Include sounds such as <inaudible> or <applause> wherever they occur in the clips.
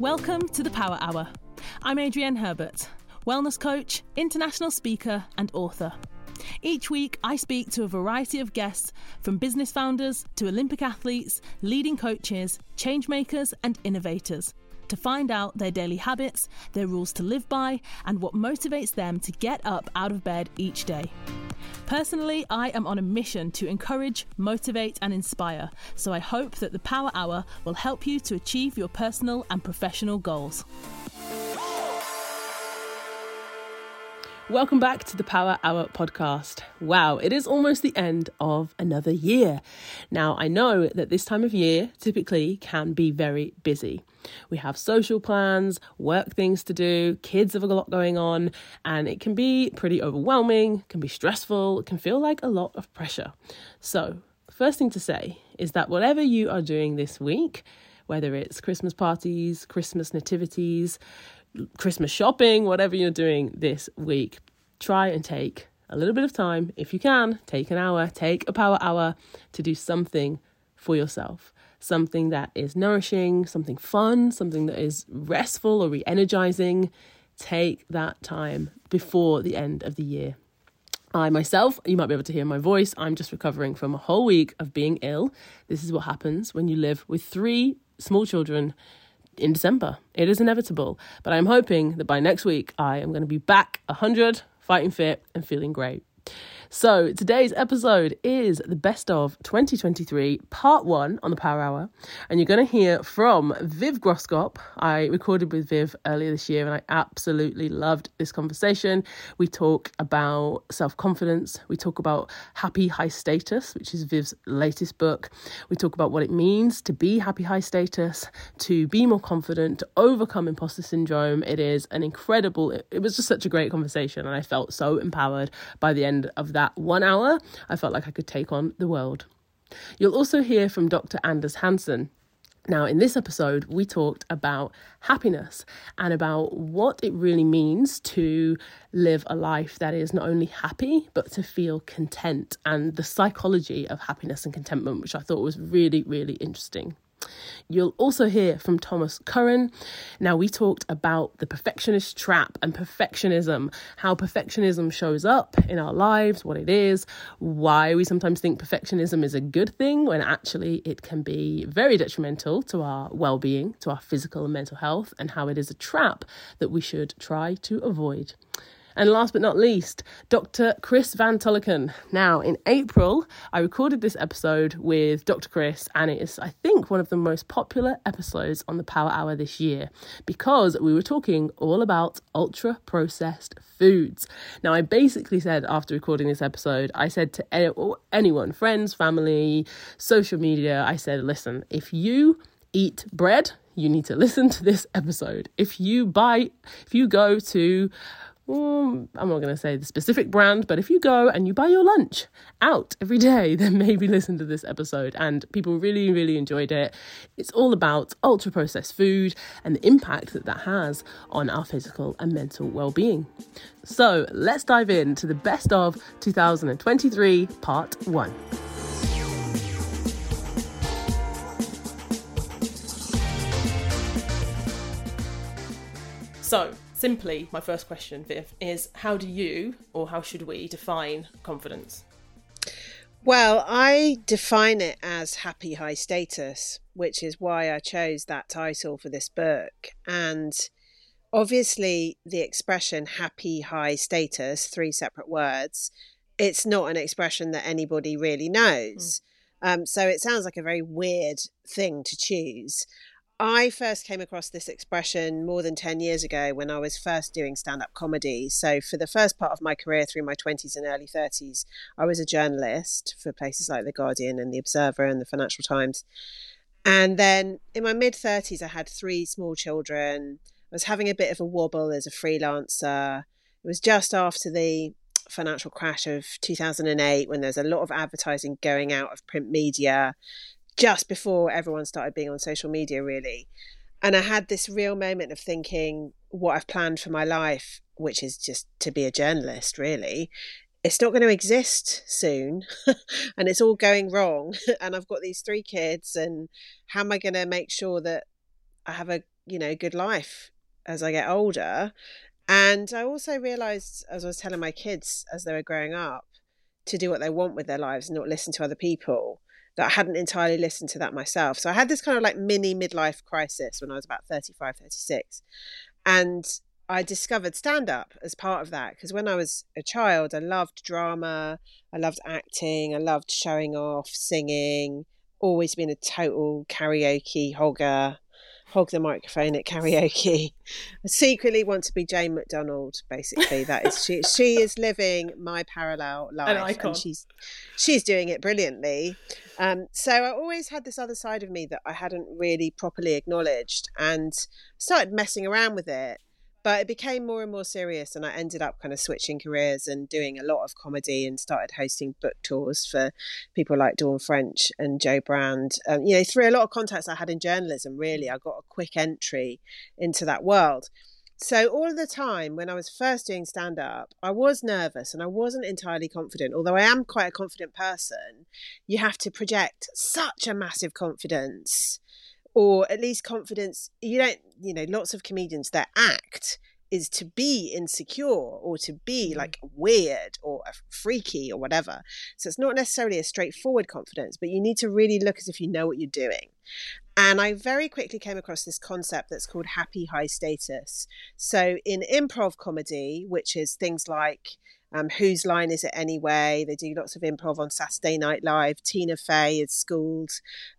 Welcome to the Power Hour. I'm Adrienne Herbert, wellness coach, international speaker, and author. Each week, I speak to a variety of guests from business founders to Olympic athletes, leading coaches, changemakers, and innovators to find out their daily habits, their rules to live by, and what motivates them to get up out of bed each day. Personally, I am on a mission to encourage, motivate, and inspire, so I hope that the Power Hour will help you to achieve your personal and professional goals. Welcome back to the Power Hour podcast. Wow, it is almost the end of another year. Now, I know that this time of year typically can be very busy. We have social plans, work things to do, kids have a lot going on, and it can be pretty overwhelming, can be stressful, can feel like a lot of pressure. So, first thing to say is that whatever you are doing this week, whether it's Christmas parties, Christmas nativities, Christmas shopping, whatever you're doing this week, try and take a little bit of time. If you can, take an hour, take a power hour to do something for yourself. Something that is nourishing, something fun, something that is restful or re energizing. Take that time before the end of the year. I myself, you might be able to hear my voice, I'm just recovering from a whole week of being ill. This is what happens when you live with three small children in December. It is inevitable. But I'm hoping that by next week I am going to be back 100, fighting fit, and feeling great. So, today's episode is the best of 2023, part one on the Power Hour. And you're going to hear from Viv Groskop. I recorded with Viv earlier this year and I absolutely loved this conversation. We talk about self confidence, we talk about happy high status, which is Viv's latest book. We talk about what it means to be happy high status, to be more confident, to overcome imposter syndrome. It is an incredible, it, was just such a great conversation and I felt so empowered by the end of that that one hour, I felt like I could take on the world. You'll also hear from Dr. Anders Hansen. Now, in this episode, we talked about happiness and about what it really means to live a life that is not only happy, but to feel content and the psychology of happiness and contentment, which I thought was really, really interesting. You'll also hear from Thomas Curran. Now, we talked about the perfectionist trap and perfectionism, how perfectionism shows up in our lives, what it is, why we sometimes think perfectionism is a good thing when actually it can be very detrimental to our well being, to our physical and mental health, and how it is a trap that we should try to avoid. And last but not least, Dr. Chris Van Tulleken. Now, in April, I recorded this episode with Dr. Chris, and it is, I think, one of the most popular episodes on the Power Hour this year because we were talking all about ultra processed foods. Now, I basically said after recording this episode, I said to anyone, friends, family, social media, I said, listen, if you eat bread, you need to <laughs> listen to this episode. If you buy, if you go to Mm, I'm not going to say the specific brand, but if you go and you buy your lunch out every day, <laughs> then maybe listen to this episode. And people really, really enjoyed it. It's all about ultra processed food and the impact that that has on our physical and mental well being. So let's dive into the best of 2023, part one. So, simply, my first question, Viv, is how do you or how should we define confidence? Well, I define it as happy high status, which is why I chose that title for this book. And obviously, the expression happy high status, three separate words, it's not an expression that anybody really knows. Mm. Um, so it sounds like a very weird thing to choose. I first came across this expression more than 10 years ago when I was first doing stand up comedy. So, for the first part of my career through my 20s and early 30s, I was a journalist for places like The Guardian and The Observer and The Financial Times. And then in my mid 30s, I had three small children. I was having a bit of a wobble as a freelancer. It was just after the financial crash of 2008 when there's a lot of advertising going out of print media just before everyone started being on social media, really. And I had this real moment of thinking what I've planned for my life, which is just to be a journalist, really. It's not going to exist soon <laughs> and it's all going wrong. <laughs> and I've got these three kids, and how am I going to make sure that I have a you know, good life as I get older. And I also realized, as I was telling my kids as they were growing up, to do what they want with their lives and not listen to other people, that I hadn't entirely listened to that myself. So I had this kind of like mini midlife crisis when I was about 35, 36. And I discovered stand up as part of that because when I was a child, I loved drama, I loved acting, I loved showing off, singing, always been a total karaoke hogger, hog the microphone at karaoke. I secretly want to be Jane McDonald, basically. That is she she is living my parallel life and she's she's doing it brilliantly. Um, so I always had this other side of me that I hadn't really properly acknowledged and started messing around with it but it became more and more serious and i ended up kind of switching careers and doing a lot of comedy and started hosting book tours for people like dawn french and jo brand. Um, you know through a lot of contacts i had in journalism really i got a quick entry into that world. So all the time when i was first doing stand up i was nervous and i wasn't entirely confident. Although i am quite a confident person you have to project such a massive confidence or at least confidence you don't you know lots of comedians their act is to be insecure or to be mm. like weird or freaky or whatever so it's not necessarily a straightforward confidence but you need to really look as if you know what you're doing and I very quickly came across this concept that's called happy high status. So, in improv comedy, which is things like um, whose line is it anyway? They do lots of improv on Saturday Night Live. Tina Fey is schooled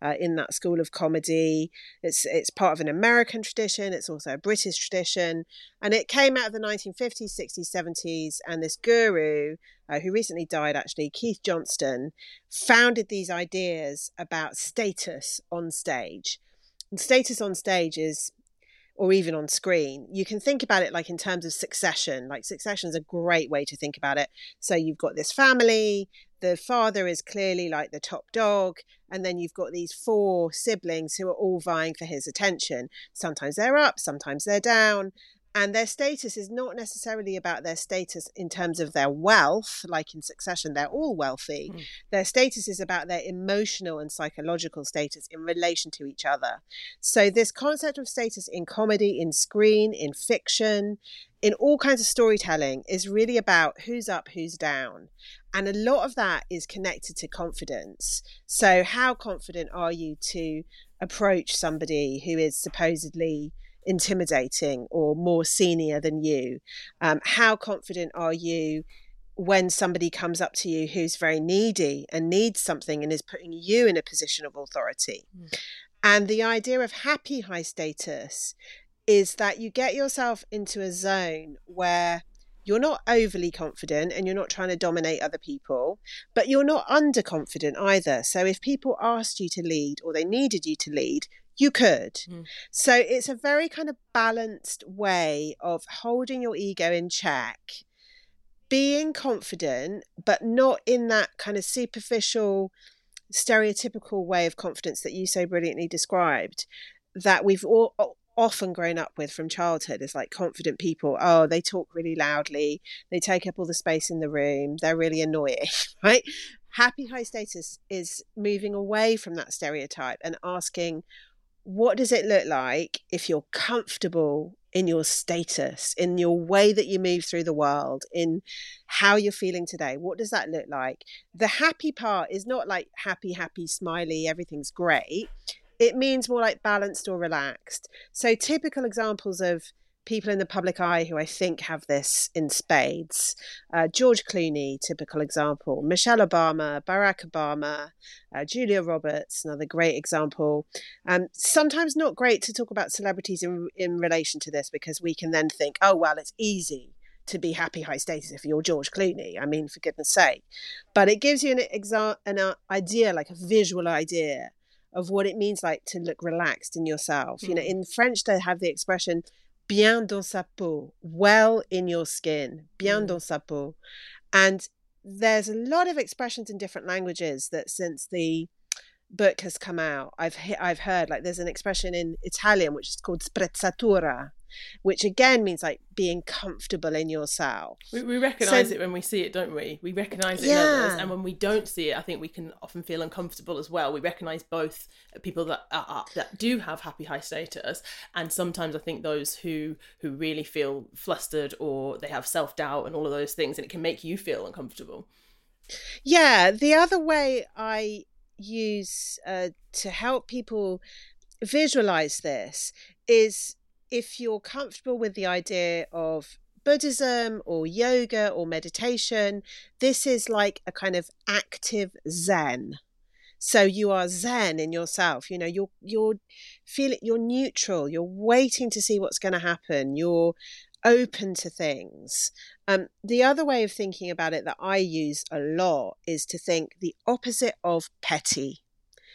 uh, in that school of comedy. It's it's part of an American tradition. It's also a British tradition, and it came out of the 1950s, 60s, 70s. And this guru, uh, who recently died, actually, Keith Johnstone, founded these ideas about status on stage. And status on stage is or even on screen, you can think about it like in terms of succession. Like succession is a great way to think about it. So you've got this family, the father is clearly like the top dog, and then you've got these four siblings who are all vying for his attention. Sometimes they're up, sometimes they're down, and their status is not necessarily about their status in terms of their wealth like in succession they're all wealthy. Mm. their status is about their emotional and psychological status in relation to each other. So this concept of status in comedy in screen in fiction in all kinds of storytelling is really about who's up who's down. And a lot of that is connected to confidence. So how confident are you to approach somebody who is supposedly intimidating or more senior than you? Um, how confident are you when somebody comes up to you who's very needy and needs something and is putting you in a position of authority? Mm. And the idea of happy high status is that you get yourself into a zone where you're not overly confident and you're not trying to dominate other people, but you're not underconfident either. So if people asked you to lead or they needed you to lead, you could. Mm. So it's a very kind of balanced way of holding your ego in check, being confident, but not in that kind of superficial, stereotypical way of confidence that you so brilliantly described that we've all often grown up with from childhood is like confident people oh they talk really loudly they take up all the space in the room they're really annoying <laughs> right happy high status is moving away from that stereotype and asking what does it look like if you're comfortable in your status, in your way that you move through the world, in how you're feeling today? What does that look like? The happy part is not like happy, happy, smiley, everything's great. It means more like balanced or relaxed. So, typical examples of people in the public eye who I think have this in spades. Uh, George Clooney, typical example. Michelle Obama, Barack Obama, uh, Julia Roberts, another great example. Um, sometimes not great to talk about celebrities in, in relation to this because we can then think, oh, well, it's easy to be happy high status if you're George Clooney. I mean, for goodness sake. But it gives you an, exa- an uh, idea, like a visual idea of what it means like to look relaxed in yourself. Mm. You know, hmm. in French, they have the expression bien dans sa peau, well in your skin, bien mm. dans sa peau. And there's a lot of expressions in different languages that since the book has come out, I've I've heard like there's an expression in Italian which is called sprezzatura, which again means like being comfortable in yourself. We, we recognize so, it when we see it, don't we? We recognize it yeah. in others, and when we don't see it, I think we can often feel uncomfortable as well. We recognize both people that are, that do have happy high status, and sometimes I think those who who really feel flustered or they have self doubt and all of those things, and it can make you feel uncomfortable. Yeah, the other way I use uh, to help people visualize this is if you're comfortable with the idea of Buddhism or yoga or meditation, this is like a kind of active Zen. So you are Zen in yourself. You know, you're you're feeling you're neutral. You're waiting to see what's going to happen. You're open to things. Um, the other way of thinking about it that I use a lot is to think the opposite of petty.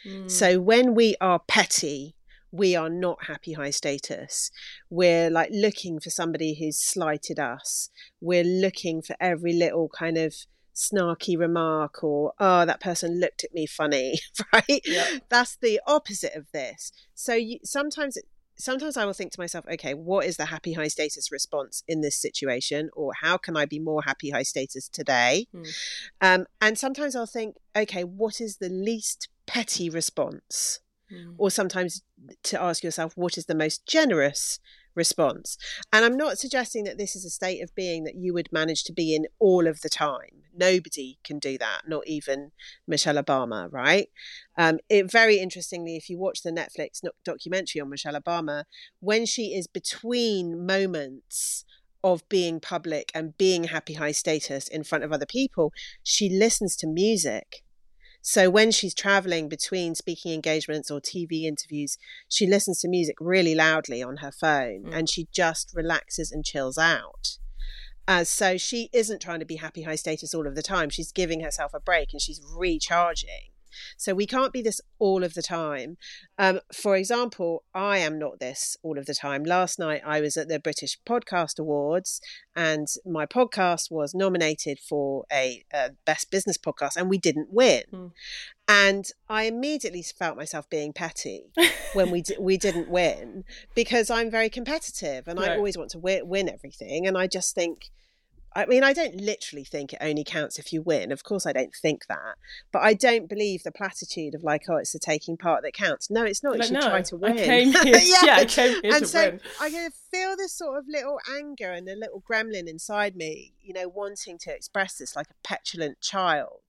Mm. So when we are petty, we are not happy high status. We're like looking for somebody who's slighted us. We're looking for every little kind of snarky remark or oh that person looked at me funny <laughs> right yep. that's the opposite of this so you, sometimes sometimes I will think to myself, okay, what is the happy high status response in this situation? Or how can I be more happy high status today? Mm. Um, and sometimes I'll think, okay, what is the least petty response? Mm. Or sometimes to ask yourself, what is the most generous response. And I'm not suggesting that this is a state of being that you would manage to be in all of the time. Nobody can do that, not even Michelle Obama, right? Um, it very interestingly, if you watch the Netflix documentary on Michelle Obama, when she is between moments of being public and being happy high status in front of other people, she listens to music so when she's traveling between speaking engagements or TV interviews, she listens to music really loudly on her phone mm. and she just relaxes and chills out. Uh, so she isn't trying to be happy high status all of the time. She's giving herself a break and she's recharging. So we can't be this all of the time. Um, for example, I am not this all of the time. Last night I was at the British Podcast Awards and my podcast was nominated for a, a Best Business Podcast and we didn't win. Mm. And I immediately felt myself being petty <laughs> when we d- we didn't win because I'm very competitive and right. I always want to win, win everything. And I just think, I mean, I don't literally think it only counts if you win. Of course, I don't think that. But I don't believe the platitude of like, oh, it's the taking part that counts. No, it's not. You like, should no, try to win. I came <laughs> here, yeah. yeah. I came here and to so win. I can feel this sort of little anger and a little gremlin inside me, you know, wanting to express this like a petulant child.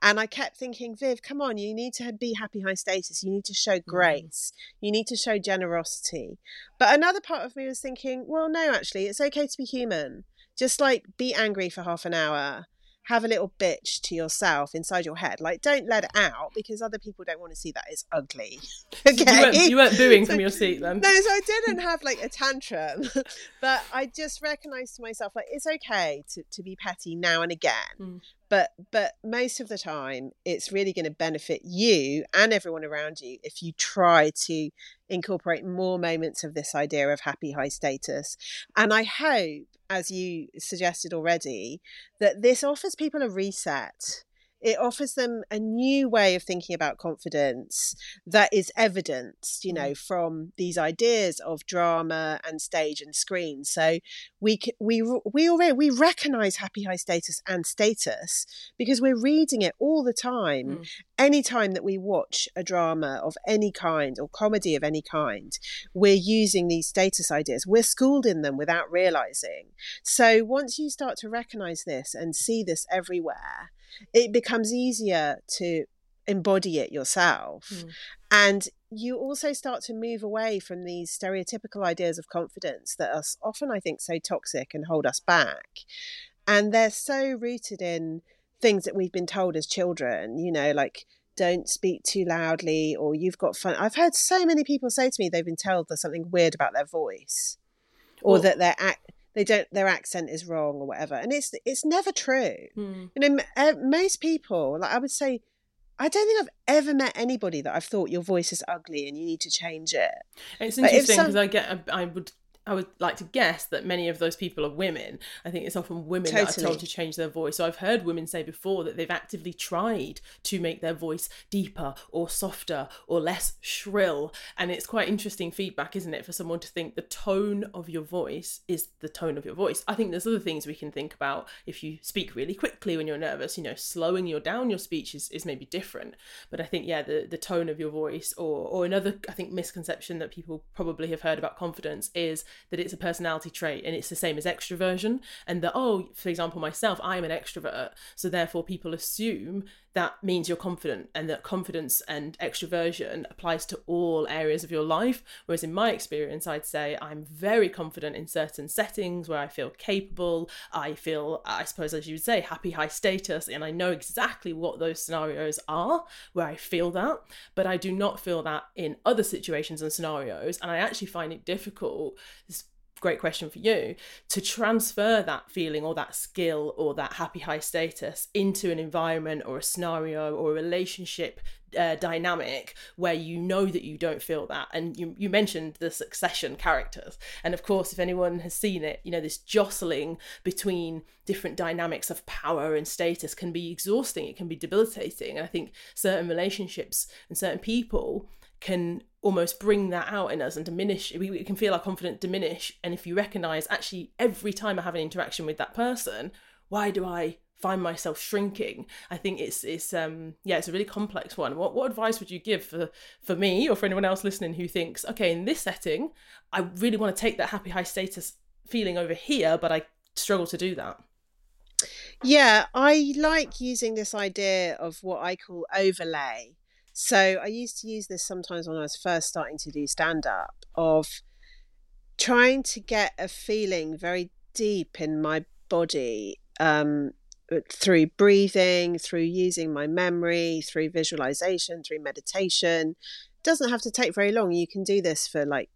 And I kept thinking, Viv, come on, you need to be happy high status. You need to show mm. grace. Mm. You need to show generosity. But another part of me was thinking, well, no, actually, it's okay to be human. Just like be angry for half an hour, have a little bitch to yourself inside your head. Like, don't let it out because other people don't want to see that. It's ugly. <laughs> okay. You weren't, you weren't booing <laughs> so, from your seat then. No, so I didn't have like a tantrum, <laughs> but I just recognized to myself, like, it's okay to, to be petty now and again. Mm. But but most of the time, it's really going to benefit you and everyone around you if you try to incorporate more moments of this idea of happy high status. And I hope as you suggested already, that this offers people a reset it offers them a new way of thinking about confidence that is evidenced you know mm. from these ideas of drama and stage and screen so we we we already we recognize happy high status and status because we're reading it all the time mm. anytime that we watch a drama of any kind or comedy of any kind we're using these status ideas we're schooled in them without realizing so once you start to recognize this and see this everywhere it becomes easier to embody it yourself. Mm. And you also start to move away from these stereotypical ideas of confidence that are often, I think, so toxic and hold us back. And they're so rooted in things that we've been told as children, you know, like don't speak too loudly or you've got fun. I've heard so many people say to me they've been told there's something weird about their voice or well, that their act they don't their accent is wrong or whatever and it's it's never true mm. you know most people like i would say i don't think i've ever met anybody that i've thought your voice is ugly and you need to change it it's interesting because some... i get i would I would like to guess that many of those people are women. I think it's often women totally. that are told to change their voice. So I've heard women say before that they've actively tried to make their voice deeper or softer or less shrill. And it's quite interesting feedback, isn't it, for someone to think the tone of your voice is the tone of your voice. I think there's other things we can think about if you speak really quickly when you're nervous, you know, slowing your down your speech is, is maybe different. But I think, yeah, the, the tone of your voice or or another I think misconception that people probably have heard about confidence is that it's a personality trait and it's the same as extroversion and that oh for example myself i'm an extrovert so therefore people assume that means you're confident and that confidence and extroversion applies to all areas of your life. Whereas in my experience i'd say i'm very confident in certain settings where i feel capable. I feel i suppose as you would say happy high status and i know exactly what those scenarios are where i feel that. But i do not feel that in other situations and scenarios and i actually find it difficult great question for you to transfer that feeling or that skill or that happy high status into an environment or a scenario or a relationship uh, dynamic where you know that you don't feel that. And you, you mentioned the succession characters. And of course if anyone has seen it you know this jostling between different dynamics of power and status can be exhausting. It can be debilitating. And i think certain relationships and certain people can almost bring that out in us and diminish we, we can feel our confidence diminish. And if you recognize actually every time i have an interaction with that person why do i find myself shrinking? I think it's it's um yeah it's a really complex one. What what advice would you give for for me or for anyone else listening who thinks okay in this setting i really want to take that happy high status feeling over here but i struggle to do that yeah i like using this idea of what i call overlay so I used to use this sometimes when I was first starting to do stand up of trying to get a feeling very deep in my body um, through breathing, through using my memory, through visualization, through meditation. It doesn't have to take very long. You can do this for like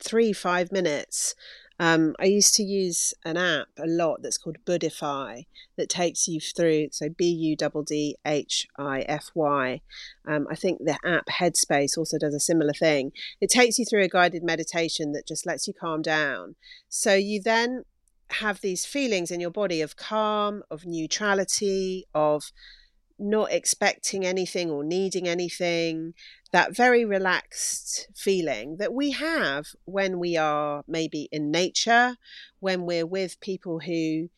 three, five minutes um, I used to use an app a lot that's called Buddhify that takes you through. So B U D D H I F Y. Um, I think the app Headspace also does a similar thing. It takes you through a guided meditation that just lets you calm down. So you then have these feelings in your body of calm, of neutrality, of not expecting anything or needing anything, that very relaxed feeling that we have when we are maybe in nature, when we're with people who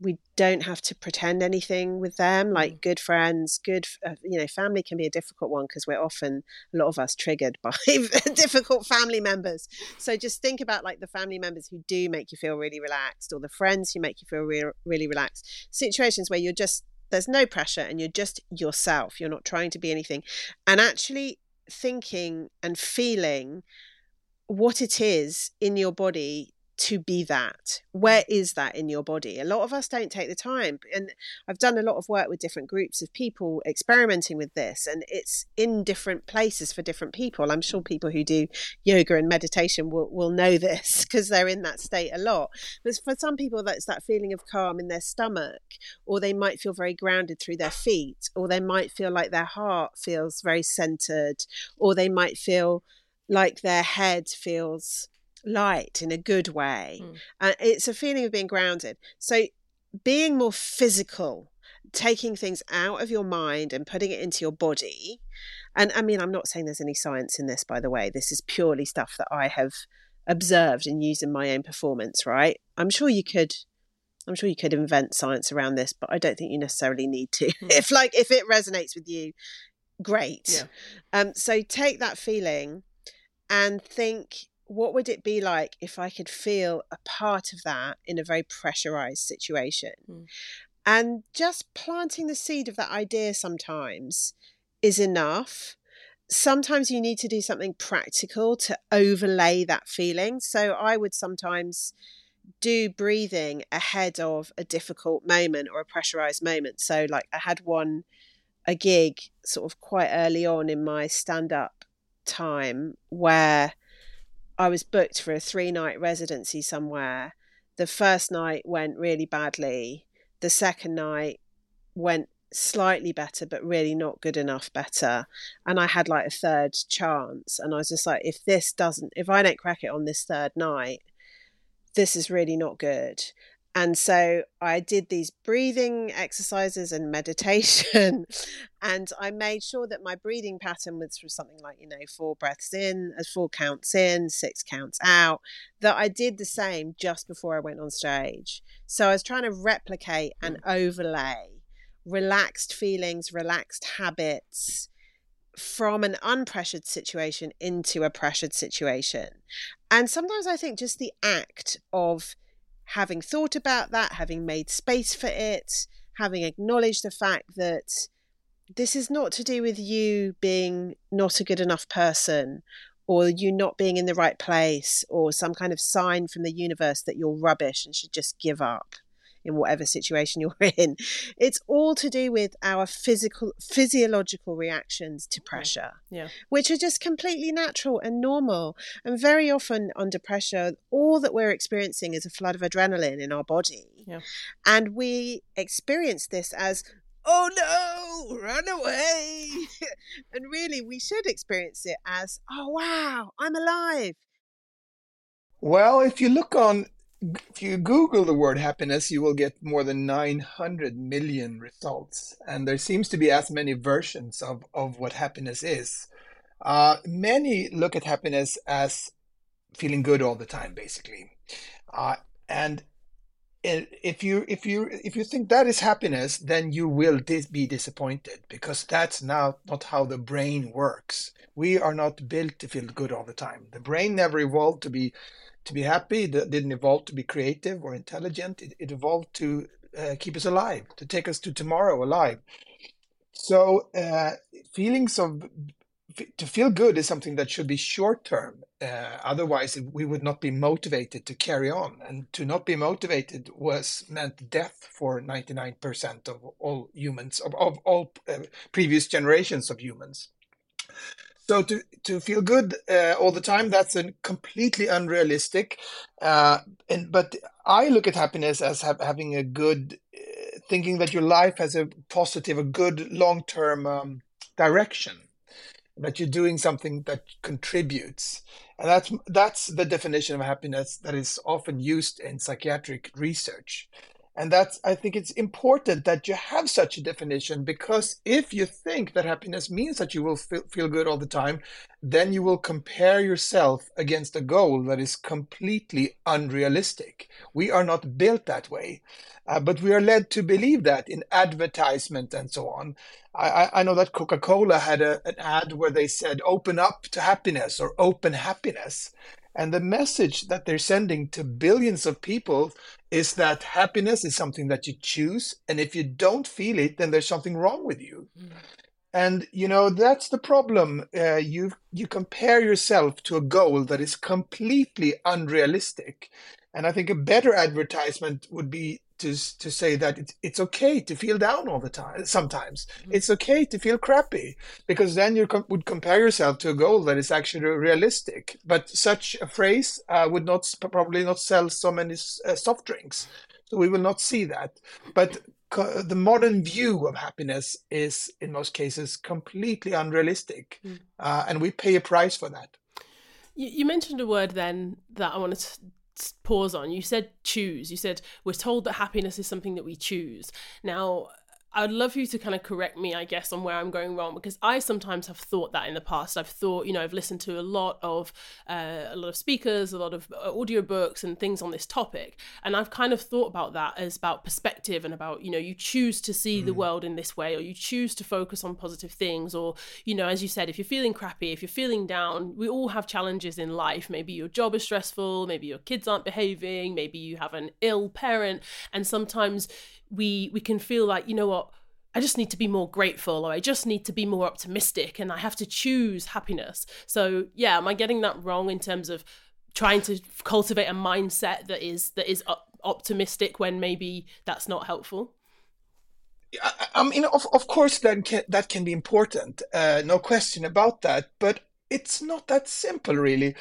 we don't have to pretend anything with them like mm. good friends good uh, you know family can be a difficult one because we're often a lot of us triggered <laughs> by <laughs> difficult family members so just think about like the family members who do make you feel really relaxed or the friends who make you feel re- really relaxed situations where you're just there's no pressure and you're just yourself. You're not trying to be anything. And actually thinking and feeling what it is in your body to be that. Where is that in your body? A lot of us don't take the time and i've done a lot of work with different groups of people experimenting with this and it's in different places for different people. I'm sure people who do yoga and meditation will, will know this <laughs> because they're in that state a lot. But for some people that's that feeling of calm in their stomach or they might feel very grounded through their feet or they might feel like their heart feels very centered or they might feel like their head feels light in a good way. Mm. And it's a feeling of being grounded. So being more physical, taking things out of your mind and putting it into your body. And I mean, I'm not saying there's any science in this, by the way. This is purely stuff that I have observed and used in my own performance, right? I'm sure you could I'm sure you could invent science around this, but I don't think you necessarily need to. Mm. <laughs> if like if it resonates with you, great. Yeah. Um so take that feeling and think what would it be like if I could feel a part of that in a very pressurized situation? Mm. And just planting the seed of that idea sometimes is enough. Sometimes you need to do something practical to overlay that feeling. So I would sometimes do breathing ahead of a difficult moment or a pressurized moment. So, like, I had one, a gig sort of quite early on in my stand up time where I was booked for a three night residency somewhere. The first night went really badly. The second night went slightly better, but really not good enough better. And I had like a third chance. And I was just like, if this doesn't, if I don't crack it on this third night, this is really not good. And so I did these breathing exercises and <laughs> meditation. And I made sure that my breathing pattern was for something like, you know, four breaths in, uh, four counts in, six counts out, that I did the same just before I went on stage. So I was trying to replicate and mm. overlay relaxed feelings, relaxed habits from an unpressured situation into a pressured situation. And sometimes I think just the act of having thought about that, having made space for it, having acknowledged the fact that this is not to do with you being not a good enough person or you not being in the right place or some kind of sign from the universe that you're rubbish and should just give up in whatever situation <laughs> you're in. It's all to do with our physical physiological reactions to mm-hmm. pressure. Yeah. Which are just completely natural and normal. And very often under pressure, all that we're experiencing is a flood of adrenaline in our body. Yeah. And we experience this as oh no, run away. <laughs> and really, we should experience it as, oh wow, I'm alive. Well, if you look on if you Google the word happiness, you will get more than 900 million results. And there seems to be as many versions of, of what happiness is. Uh, many look at happiness as feeling good all the time, basically. Uh, and if you if you if you think that is happiness, then you will dis- be disappointed because that's now not how the brain works. We are not built to feel good all the time. The brain never evolved to be to be happy. It didn't evolve to be creative or intelligent. It, it evolved to uh, keep us alive, to take us to tomorrow alive. So uh, feelings of to feel good is something that should be short term. Uh, otherwise, we would not be motivated to carry on. And to not be motivated was meant death for 99% of all humans, of, of all uh, previous generations of humans. So to to feel good uh, all the time, that's a completely unrealistic. Uh, and but I look at happiness as have, having a good, uh, thinking that your life has a positive, a good long term um, direction, that you're doing something that contributes, and that's that's the definition of happiness that is often used in psychiatric research. And that's, I think it's important that you have such a definition because if you think that happiness means that you will feel, feel good all the time, then you will compare yourself against a goal that is completely unrealistic. We are not built that way, uh, but we are led to believe that in advertisement and so on. I, I know that Coca Cola had a, an ad where they said, open up to happiness or open happiness. And the message that they're sending to billions of people is that happiness is something that you choose. And if you don't feel it, then there's something wrong with you. Mm. And you know that's the problem. Uh, you you compare yourself to a goal that is completely unrealistic, and I think a better advertisement would be to to say that it's it's okay to feel down all the time. Sometimes mm-hmm. it's okay to feel crappy because then you com- would compare yourself to a goal that is actually realistic. But such a phrase uh, would not probably not sell so many uh, soft drinks, so we will not see that. But co- the modern view of happiness is in most cases completely unrealistic, mm. uh, and we pay a price for that. You mentioned a word then that I wanted to pause on. You said choose. You said we're told that happiness is something that we choose. Now, I'd love you to kind of correct me, I guess, on where I'm going wrong because I sometimes have thought that in the past. I've thought, you know, I've listened to a lot of uh, a lot of speakers, a lot of uh, audiobooks and things on this topic, and I've kind of thought about that as about perspective and about, you know, you choose to see mm. the world in this way, or you choose to focus on positive things, or you know, as you said, if you're feeling crappy, if you're feeling down, we all have challenges in life. Maybe your job is stressful, maybe your kids aren't behaving, maybe you have an ill parent, and sometimes we we can feel like you know what I just need to be more grateful or I just need to be more optimistic and I have to choose happiness. So, yeah, am I getting that wrong in terms of trying to cultivate a mindset that is that is optimistic when maybe that's not helpful? I mean, of, of course, that can, that can be important. Uh, no question about that. But it's not that simple, really.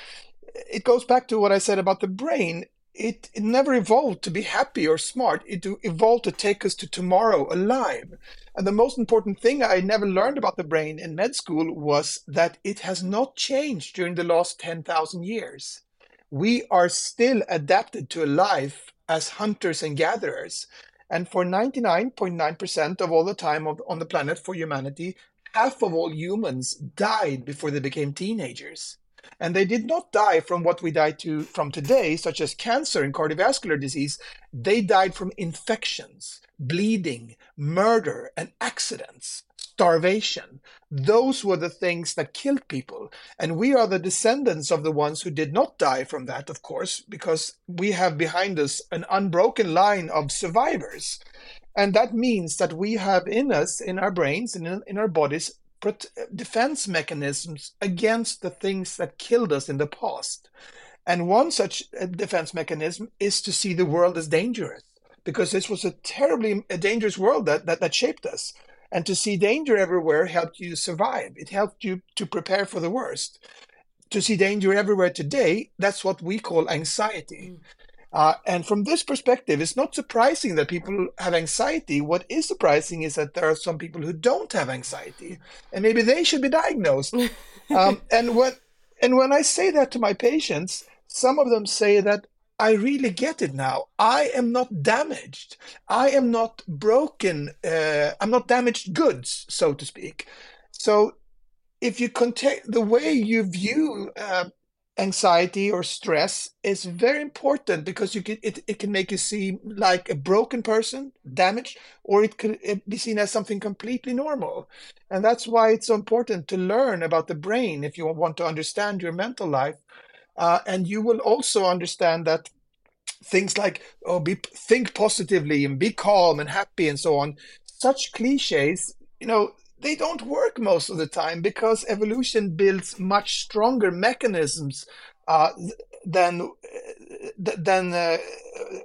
It goes back to what I said about the brain it, it never evolved to be happy or smart. It evolved to take us to tomorrow alive. And the most important thing I never learned about the brain in med school was that it has not changed during the last 10,000 years. we are still adapted to a life as hunters and gatherers. And for 99.9% of all the time of, on the planet for humanity, half of all humans died before they became teenagers. And they did not die from what we die to from today, such as cancer and cardiovascular disease. They died from infections, bleeding, murder, and accidents, starvation. Those were the things that killed people. And we are the descendants of the ones who did not die from that, of course, because we have behind us an unbroken line of survivors. And that means that we have in us, in our brains, and in, in our bodies, defense mechanisms against the things that killed us in the past. And one such uh, defense mechanism is to see the world as dangerous, because this was a terribly dangerous world that, that, that shaped us. And to see danger everywhere helped you survive. It helped you to prepare for the worst. To see danger everywhere today, that's what we call anxiety. Mm. Uh, and from this perspective, it's not surprising that people have anxiety. What is surprising is that there are some people who don't have anxiety, and maybe they should be diagnosed. <laughs> um, and when and when I say that to my patients, some of them say that I really get it now. I am not damaged. I am not broken. Uh, I'm not damaged goods, so to speak. So if you contain the way you view uh, anxiety or stress is very important because you can it, it can make you seem like a broken person damaged or it could be seen as something completely normal. And that's why it's so important to learn about the brain if you want to understand your mental life. Uh, and you will also understand that things like oh be think positively and be calm and happy and so on. Such cliches you know they don't work most of the time because evolution builds much stronger mechanisms uh, than than uh,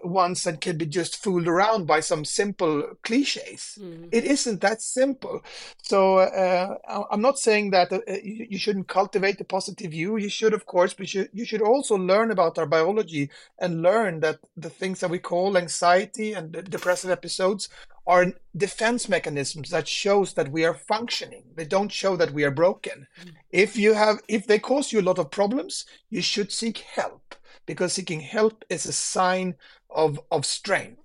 ones that can be just fooled around by some simple cliches. Mm. It isn't that simple. So uh, I'm not saying that uh, you shouldn't cultivate a positive view. You should, of course, but you, you should also learn about our biology and learn that the things that we call anxiety and depressive episodes are defense mechanisms that shows that we are functioning. They don't show that we are broken. Mm. if you have if they cause you a lot of problems you should seek help because seeking help is a sign of of strength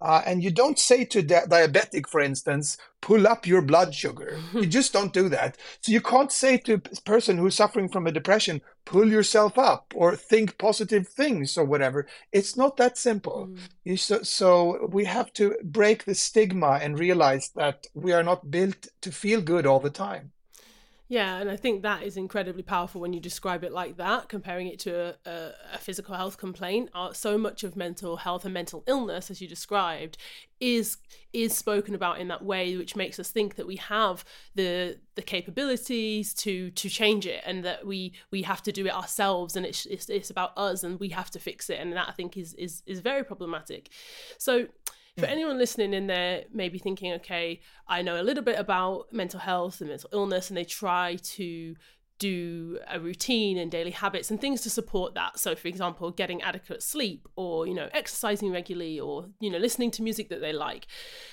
uh, and you don't say to di- diabetic, for instance, pull up your blood sugar. <laughs> you just don't do that. So you can't say to a person who's suffering from a depression, pull yourself up or think positive things or whatever. It's not that simple. Mm. You, so, so we have to break the stigma and realize that we are not built to feel good all the time. Yeah, and I think that is incredibly powerful when you describe it like that, comparing it to a, a, a, physical health complaint. Uh, so much of mental health and mental illness, as you described, is is spoken about in that way, which makes us think that we have the the capabilities to to change it, and that we we have to do it ourselves, and it's it's, it's about us, and we have to fix it, and that I think is is is very problematic. So for hmm. anyone listening in there, maybe thinking, okay, I know a little bit about mental health and mental illness, and they try to do a routine and daily habits and things to support that so for example getting adequate sleep or you know exercising regularly or you know listening to music that they like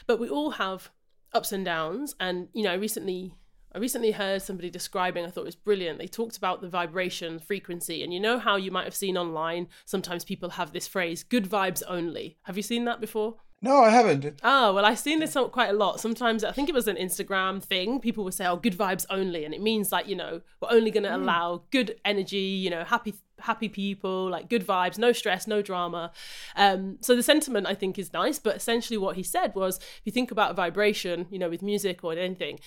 but we all have ups and downs and you know recently I recently heard somebody describing, I thought it was brilliant. They talked about the vibration frequency. And you know how you might have seen online, sometimes people have this phrase, good vibes only. Have you seen that before? No, I haven't. Oh, well, I've seen this quite a lot. Sometimes I think it was an Instagram thing. People would say, oh, good vibes only. And it means like, you know, we're only going to mm. allow good energy, you know, happy happy people, like good vibes, no stress, no drama. Um, so the sentiment I think is nice, but essentially what he said was if you think about vibration, you know, with music or anything,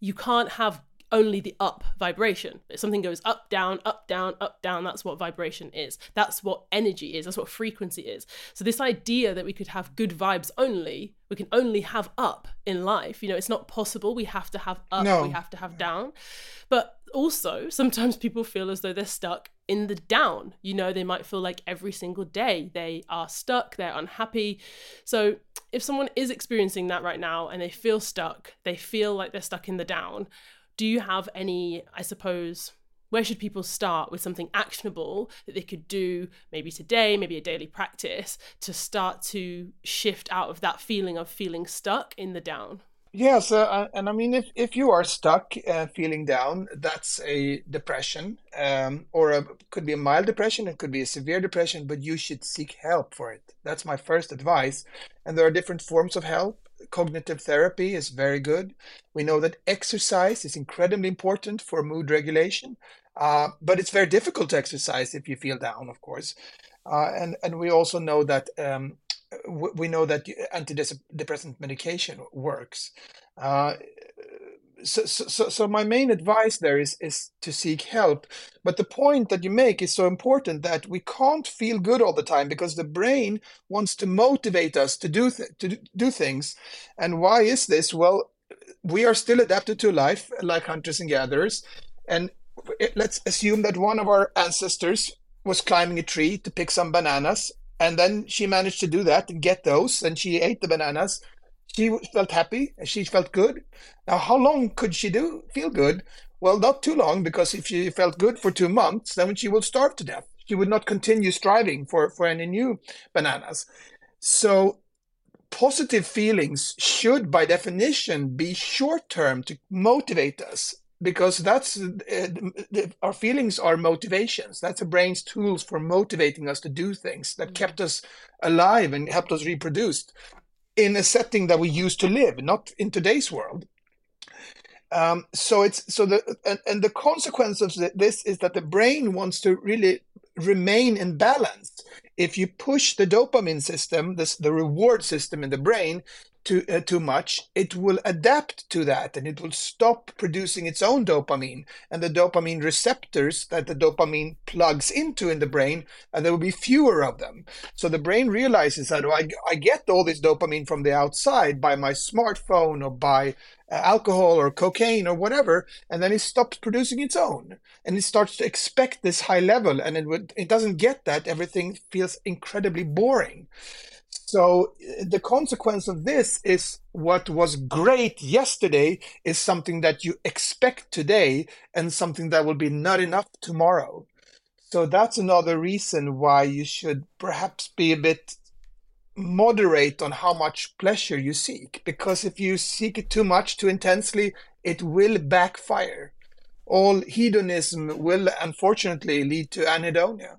you can't have only the up vibration. If something goes up, down, up, down, up, down, that's what vibration is. That's what energy is. That's what frequency is. So, this idea that we could have good vibes only, we can only have up in life, you know, it's not possible. We have to have up, no. we have to have down. But also, sometimes people feel as though they're stuck in the down. You know, they might feel like every single day they are stuck, they're unhappy. So, if someone is experiencing that right now and they feel stuck, they feel like they're stuck in the down, do you have any, I suppose, where should people start with something actionable that they could do maybe today, maybe a daily practice to start to shift out of that feeling of feeling stuck in the down? Yes, uh, and I mean, if, if you are stuck uh, feeling down, that's a depression, um, or a, could be a mild depression, it could be a severe depression, but you should seek help for it. That's my first advice. And there are different forms of help. Cognitive therapy is very good. We know that exercise is incredibly important for mood regulation, uh, but it's very difficult to exercise if you feel down, of course. Uh, and and we also know that um, we know that antidepressant medication works. Uh, so, so, so my main advice there is is to seek help. But the point that you make is so important that we can't feel good all the time because the brain wants to motivate us to do th- to do things. And why is this? Well, we are still adapted to life like hunters and gatherers, and let's assume that one of our ancestors was climbing a tree to pick some bananas and then she managed to do that and get those, and she ate the bananas. She felt happy. She felt good. Now, how long could she do feel good? Well, not too long, because if she felt good for two months, then she will starve to death. She would not continue striving for, for any new bananas. So positive feelings should, by definition, be short term to motivate us because that's uh, our feelings are motivations that's the brain's tools for motivating us to do things that mm. kept us alive and helped us reproduce in a setting that we used to live not in today's world. Um, so it's so the and, and the consequence of this is that the brain wants to really remain in balance. If you push the dopamine system this the reward system in the brain too, uh, too much, it will adapt to that and it will stop producing its own dopamine. And the dopamine receptors that the dopamine plugs into in the brain, and uh, there will be fewer of them. So the brain realizes that oh, I, I get all this dopamine from the outside by my smartphone or by uh, alcohol or cocaine or whatever, and then it stops producing its own. And it starts to expect this high level, and it, would, it doesn't get that. Everything feels incredibly boring. So eh, the consequence of this is what was great yesterday is something that you expect today and something that will be not enough tomorrow. So that's another reason why you should perhaps be a bit moderate on how much pleasure you seek because if you seek it too much too intensely it will backfire all hedonism will unfortunately lead to anhedonia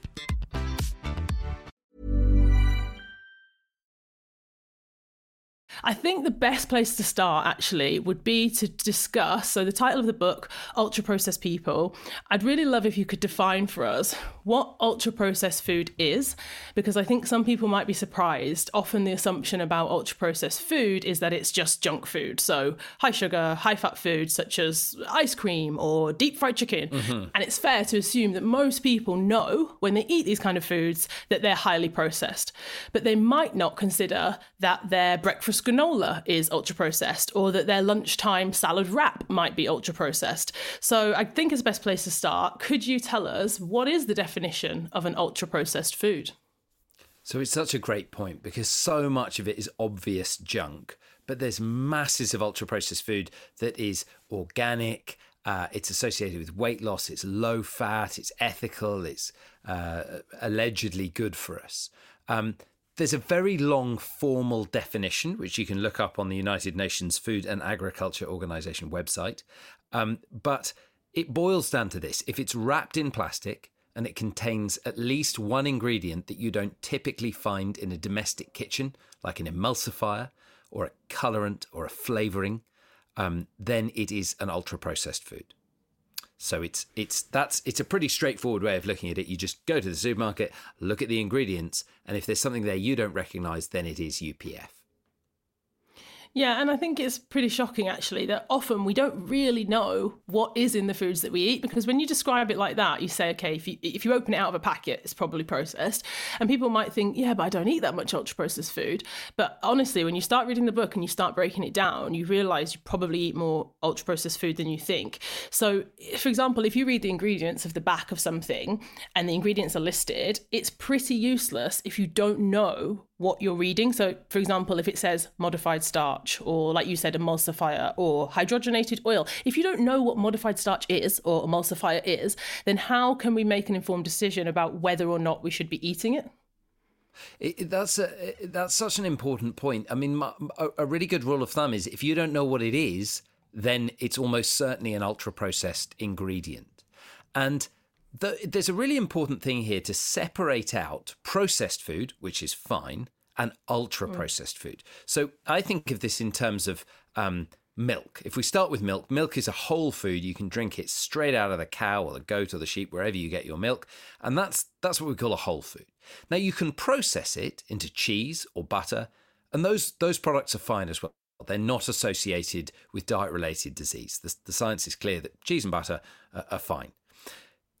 I think the best place to start actually would be to discuss. So, the title of the book, Ultra Processed People, I'd really love if you could define for us what ultra processed food is, because I think some people might be surprised. Often, the assumption about ultra processed food is that it's just junk food. So, high sugar, high fat food, such as ice cream or deep fried chicken. Mm-hmm. And it's fair to assume that most people know when they eat these kind of foods that they're highly processed, but they might not consider that their breakfast granola is ultra processed or that their lunchtime salad wrap might be ultra processed. So I think it's the best place to start. Could you tell us what is the definition of an ultra processed food? So it's such a great point because so much of it is obvious junk, but there's masses of ultra processed food that is organic. Uh, it's associated with weight loss. It's low fat. It's ethical. It's uh, allegedly good for us. Um, there's a very long formal definition, which you can look up on the United Nations Food and Agriculture Organization website. Um, but it boils down to this if it's wrapped in plastic and it contains at least one ingredient that you don't typically find in a domestic kitchen, like an emulsifier or a colorant or a flavoring, um, then it is an ultra processed food. So it's it's that's it's a pretty straightforward way of looking at it. You just go to the supermarket, look at the ingredients, and if there's something there you don't recognize, then it is UPF. Yeah, and I think it's pretty shocking actually that often we don't really know what is in the foods that we eat because when you describe it like that, you say, okay, if you if you open it out of a packet, it's probably processed, and people might think, yeah, but I don't eat that much ultra processed food. But honestly, when you start reading the book and you start breaking it down, you realize you probably eat more ultra processed food than you think. So, for example, if you read the ingredients of the back of something and the ingredients are listed, it's pretty useless if you don't know what you're reading. So, for example, if it says modified starch or, like you said, emulsifier or hydrogenated oil, if you don't know what modified starch is or emulsifier is, then how can we make an informed decision about whether or not we should be eating it? It, that's a, that's such an important point. I mean, my, a really good rule of thumb is if you don't know what it is, then it's almost certainly an ultra processed ingredient. And the, there's a really important thing here to separate out processed food, which is fine, and ultra processed mm. food. So I think of this in terms of um, milk. If we start with milk, milk is a whole food. You can drink it straight out of the cow or the goat or the sheep, wherever you get your milk, and that's that's what we call a whole food. Now you can process it into cheese or butter, and those those products are fine as well. They're not associated with diet related disease. The, the, science is clear that cheese and butter are, are fine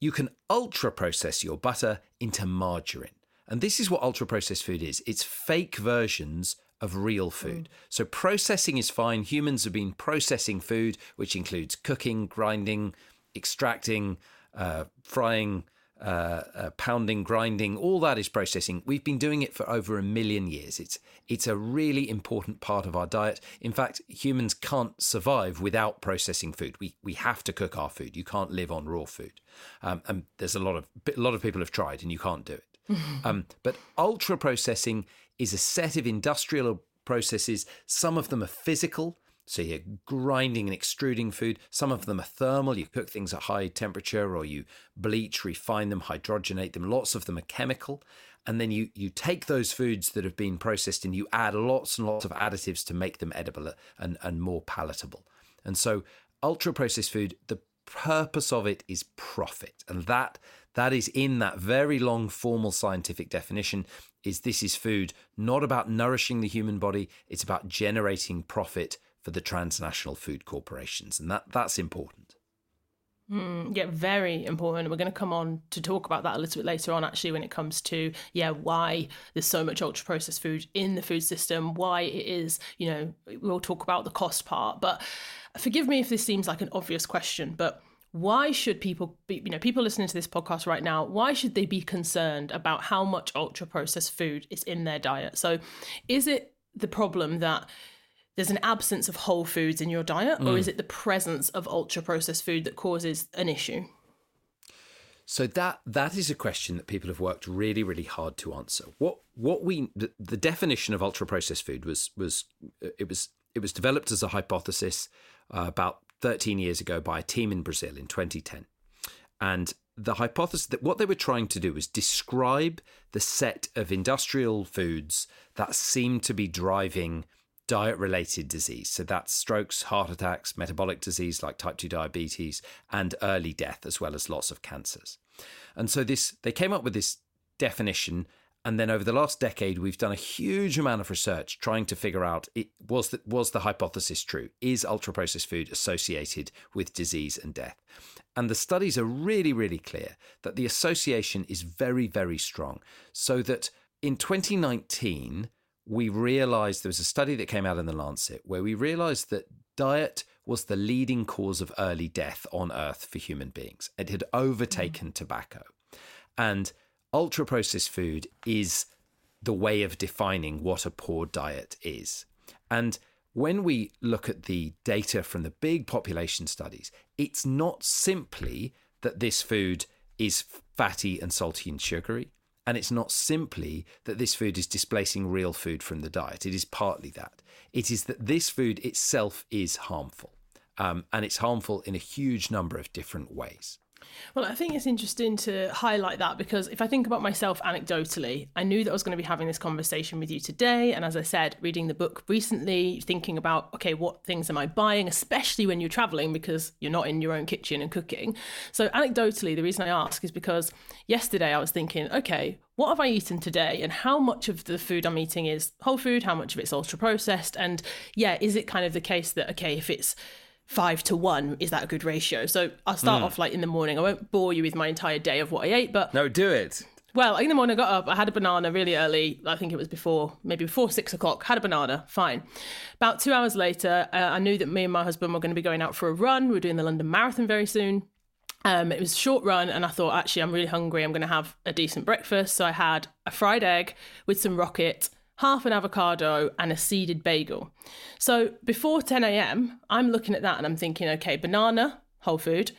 you can ultra process your butter into margarine. And this is what ultra processed food is it's fake versions of real food. Mm. So processing is fine. Humans have been processing food, which includes cooking, grinding, extracting, uh, frying, uh, uh, pounding, grinding, all that is processing. We've been doing it for over a million years. It's it's a really important part of our diet. In fact, humans can't survive without processing food. We we have to cook our food. You can't live on raw food. Um, and there's a lot of a lot of people have tried, and you can't do it. <laughs> um, but ultra processing is a set of industrial processes. Some of them are physical. So you're grinding and extruding food. Some of them are thermal. You cook things at high temperature or you bleach, refine them, hydrogenate them. Lots of them are chemical. And then you, you take those foods that have been processed and you add lots and lots of additives to make them edible uh, and, and more palatable. And so ultra processed food, the purpose of it is profit. And that that is in that very long formal scientific definition is this is food not about nourishing the human body, it's about generating profit for the transnational food corporations, and that that's important. Mm, yeah, very important. We're going to come on to talk about that a little bit later on, actually, when it comes to yeah why there's so much ultra processed food in the food system, why it is. You know, we'll talk about the cost part, but forgive me if this seems like an obvious question, but why should people be you know people listening to this podcast right now why should they be concerned about how much ultra processed food is in their diet so is it the problem that there's an absence of whole foods in your diet, mm. or is it the presence of ultra processed food that causes an issue? So that that is a question that people have worked really, really hard to answer. What what we the, the definition of ultra processed food was was it was it was developed as a hypothesis uh, about 13 years ago by a team in Brazil in 2010, and the hypothesis that what they were trying to do was describe the set of industrial foods that seemed to be driving diet related disease. So that's strokes, heart attacks, metabolic disease like type 2 diabetes, and early death, as well as lots of cancers. And so this they came up with this definition. And then over the last decade, we've done a huge amount of research trying to figure out it, was, the, was the hypothesis true? Is ultra processed food associated with disease and death? And the studies are really, really clear that the association is very, very strong. So that in 2019, we realized there was a study that came out in the Lancet where we realized that diet was the leading cause of early death on earth for human beings. It had overtaken mm. tobacco. And ultra processed food is the way of defining what a poor diet is. And when we look at the data from the big population studies, it's not simply that this food is fatty and salty and sugary. And it's not simply that this food is displacing real food from the diet. It is partly that. It is that this food itself is harmful. Um, and it's harmful in a huge number of different ways. Well, I think it's interesting to highlight that because if I think about myself anecdotally, I knew that I was going to be having this conversation with you today. And as I said, reading the book recently, thinking about, okay, what things am I buying, especially when you're traveling because you're not in your own kitchen and cooking. So, anecdotally, the reason I ask is because yesterday I was thinking, okay, what have I eaten today and how much of the food I'm eating is whole food, how much of it's ultra processed? And yeah, is it kind of the case that, okay, if it's five to one is that a good ratio so i'll start mm. off like in the morning i won't bore you with my entire day of what i ate but no do it well in the morning i got up i had a banana really early i think it was before maybe before six o'clock had a banana fine about two hours later uh, i knew that me and my husband were going to be going out for a run we are doing the london marathon very soon um, it was a short run, and I thought, actually, I'm really hungry. I'm going to have a decent breakfast. So I had a fried egg with some rocket, half an avocado, and a seeded bagel. So before 10 a.m., I'm looking at that and I'm thinking, okay, banana, whole food,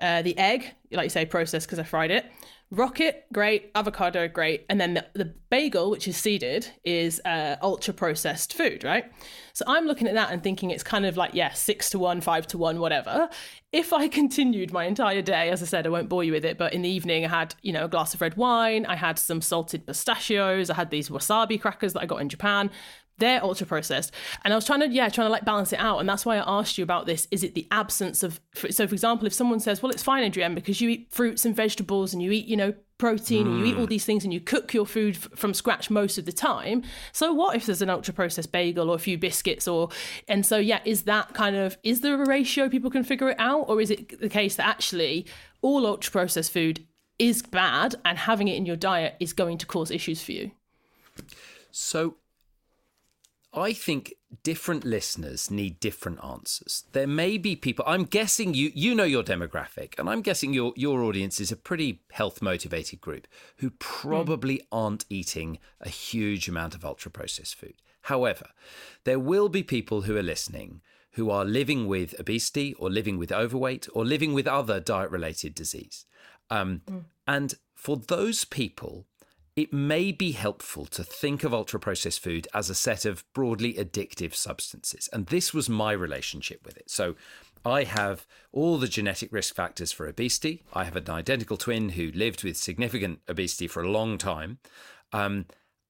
uh, the egg, like you say, processed because I fried it, Rocket, great. Avocado, great. And then the, the bagel, which is seeded, is uh, ultra processed food, right? So I'm looking at that and thinking it's kind of like, yeah, six to one, five to one, whatever. If I <laughs> continued my entire day, as I said, I won't bore you with it, but in the evening I had, you know, a glass of red wine, I had some salted pistachios, I had these wasabi crackers that I got in Japan, they're ultra processed and i was trying to yeah trying to like balance it out and that's why i asked you about this is it the absence of so for example if someone says well it's fine adrienne because you eat fruits and vegetables and you eat you know protein mm. and you eat all mm. these things and you cook your food f- from scratch most of the time so what if there's an ultra processed bagel or a few biscuits or and so yeah is that kind of is there a ratio people can figure it out or is it the case that actually all ultra processed food is bad and having it in your diet is going to cause issues for you so I think different listeners need different answers. There may be people. I'm guessing you you know your demographic, and I'm guessing your your audience is a pretty health motivated group who probably mm. aren't eating a huge amount of ultra processed food. However, there will be people who are listening who are living with obesity or living with overweight or living with other diet related disease. Um, mm. And for those people, it may be helpful to think of ultra processed food as a set of broadly addictive substances. And this was my relationship with it. So I have all the genetic risk factors for obesity. I have an identical twin who lived with significant obesity for a long time. Um,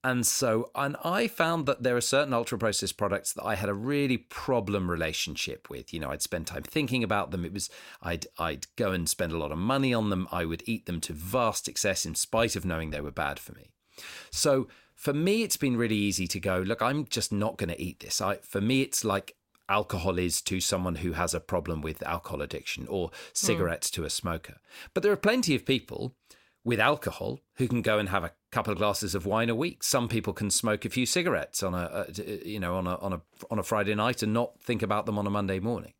and so, and I found that there are certain ultra processed products that I had a really problem relationship with. You know, I'd spend time thinking about them. It was, I'd, I'd go and spend a lot of money on them. I would eat them to vast excess in spite of knowing they were bad for me. So for me, it's been really easy to go, look, I'm just not going to eat this. I, for me, it's like alcohol is to someone who has a problem with alcohol addiction or cigarettes mm. to a smoker. But there are plenty of people with alcohol who can go and have a couple of glasses of wine a week. Some people can smoke a few cigarettes on a, a you know on a on a on a Friday night and not think about them on a Monday morning.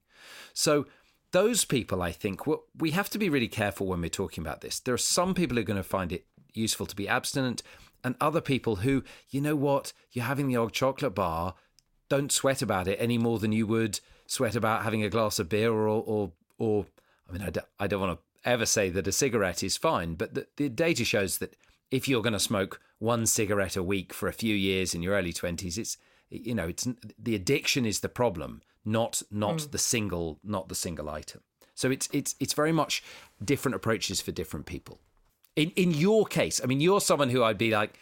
So those people, I think, we have to be really careful when we're talking about this. There are some people who are going to find it useful to be abstinent, and other people who, you know what, you're having the old chocolate bar, don't sweat about it any more than you would sweat about having a glass of beer or or or. I mean, I don't, I don't want to ever say that a cigarette is fine, but the, the data shows that if you're going to smoke one cigarette a week for a few years in your early 20s, it's you know, it's the addiction is the problem, not not mm. the single not the single item. So it's it's it's very much different approaches for different people. In in your case, I mean, you're someone who I'd be like,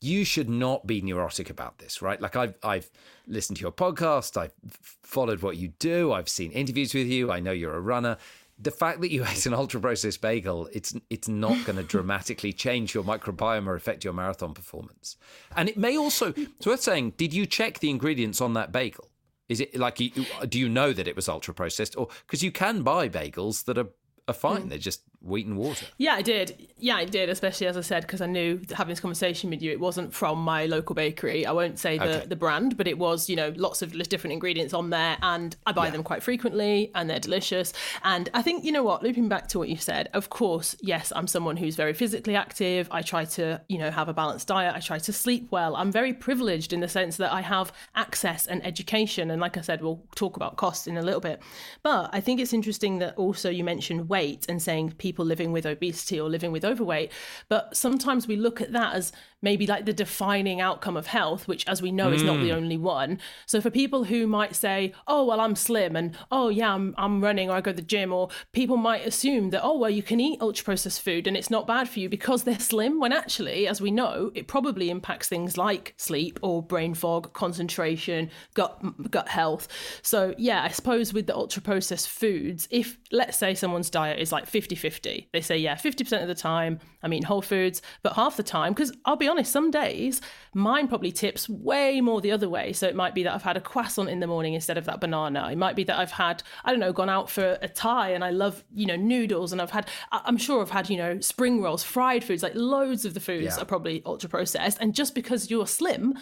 you should not be neurotic about this, right? Like I've I've listened to your podcast, I've followed what you do, I've seen interviews with you, I know you're a runner the fact that you <laughs> ate an ultra processed bagel, it's it's not <laughs> going to dramatically change your microbiome or affect your marathon performance. And it may also, it's worth saying, did you check the ingredients on that bagel? Is it like, do you know that it was ultra processed? Or because you can buy bagels that are are fine. Mm. They're just wheat and water. Yeah, I did. Yeah, I did, especially as I said, because I knew having this conversation with you, it wasn't from my local bakery. I won't say the, okay. the brand, but it was, you know, lots of different ingredients on there. And I buy yeah. them quite frequently and they're delicious. And I think, you know what, looping back to what you said, of course, yes, I'm someone who's very physically active. I try to, you know, have a balanced diet. I try to sleep well. I'm very privileged in the sense that I have access and education. And like I said, we'll talk about costs in a little bit. But I think it's interesting that also you mentioned weight and saying people people living with obesity or living with overweight. But sometimes we look at that as maybe like the defining outcome of health, which, as we know, mm. is not the mm. only one. So for people who might say, "Oh, well, I'm slim," and "Oh, yeah, I'm I'm running," or "I go to the gym," or people might assume that, "Oh, well, you can eat ultra processed food and it's not bad for you because they're slim," when actually, as we know, it probably impacts things like sleep or brain fog, concentration, gut gut health. So yeah, I suppose with the ultra processed foods, if let's say someone's diet is like 50-50, they say, yeah, 50% of the time I'm eating whole foods, but half the time, because I'll be honest, some days mine probably tips way more the other way. So it might be that I've had a croissant in the morning instead of that banana. It might be that I've had, I don't know, gone out for a Thai and I love, you know, noodles and I've had, I'm sure I've had, you know, spring rolls, fried foods, like loads of the foods yeah. are probably ultra processed. And just because you're slim,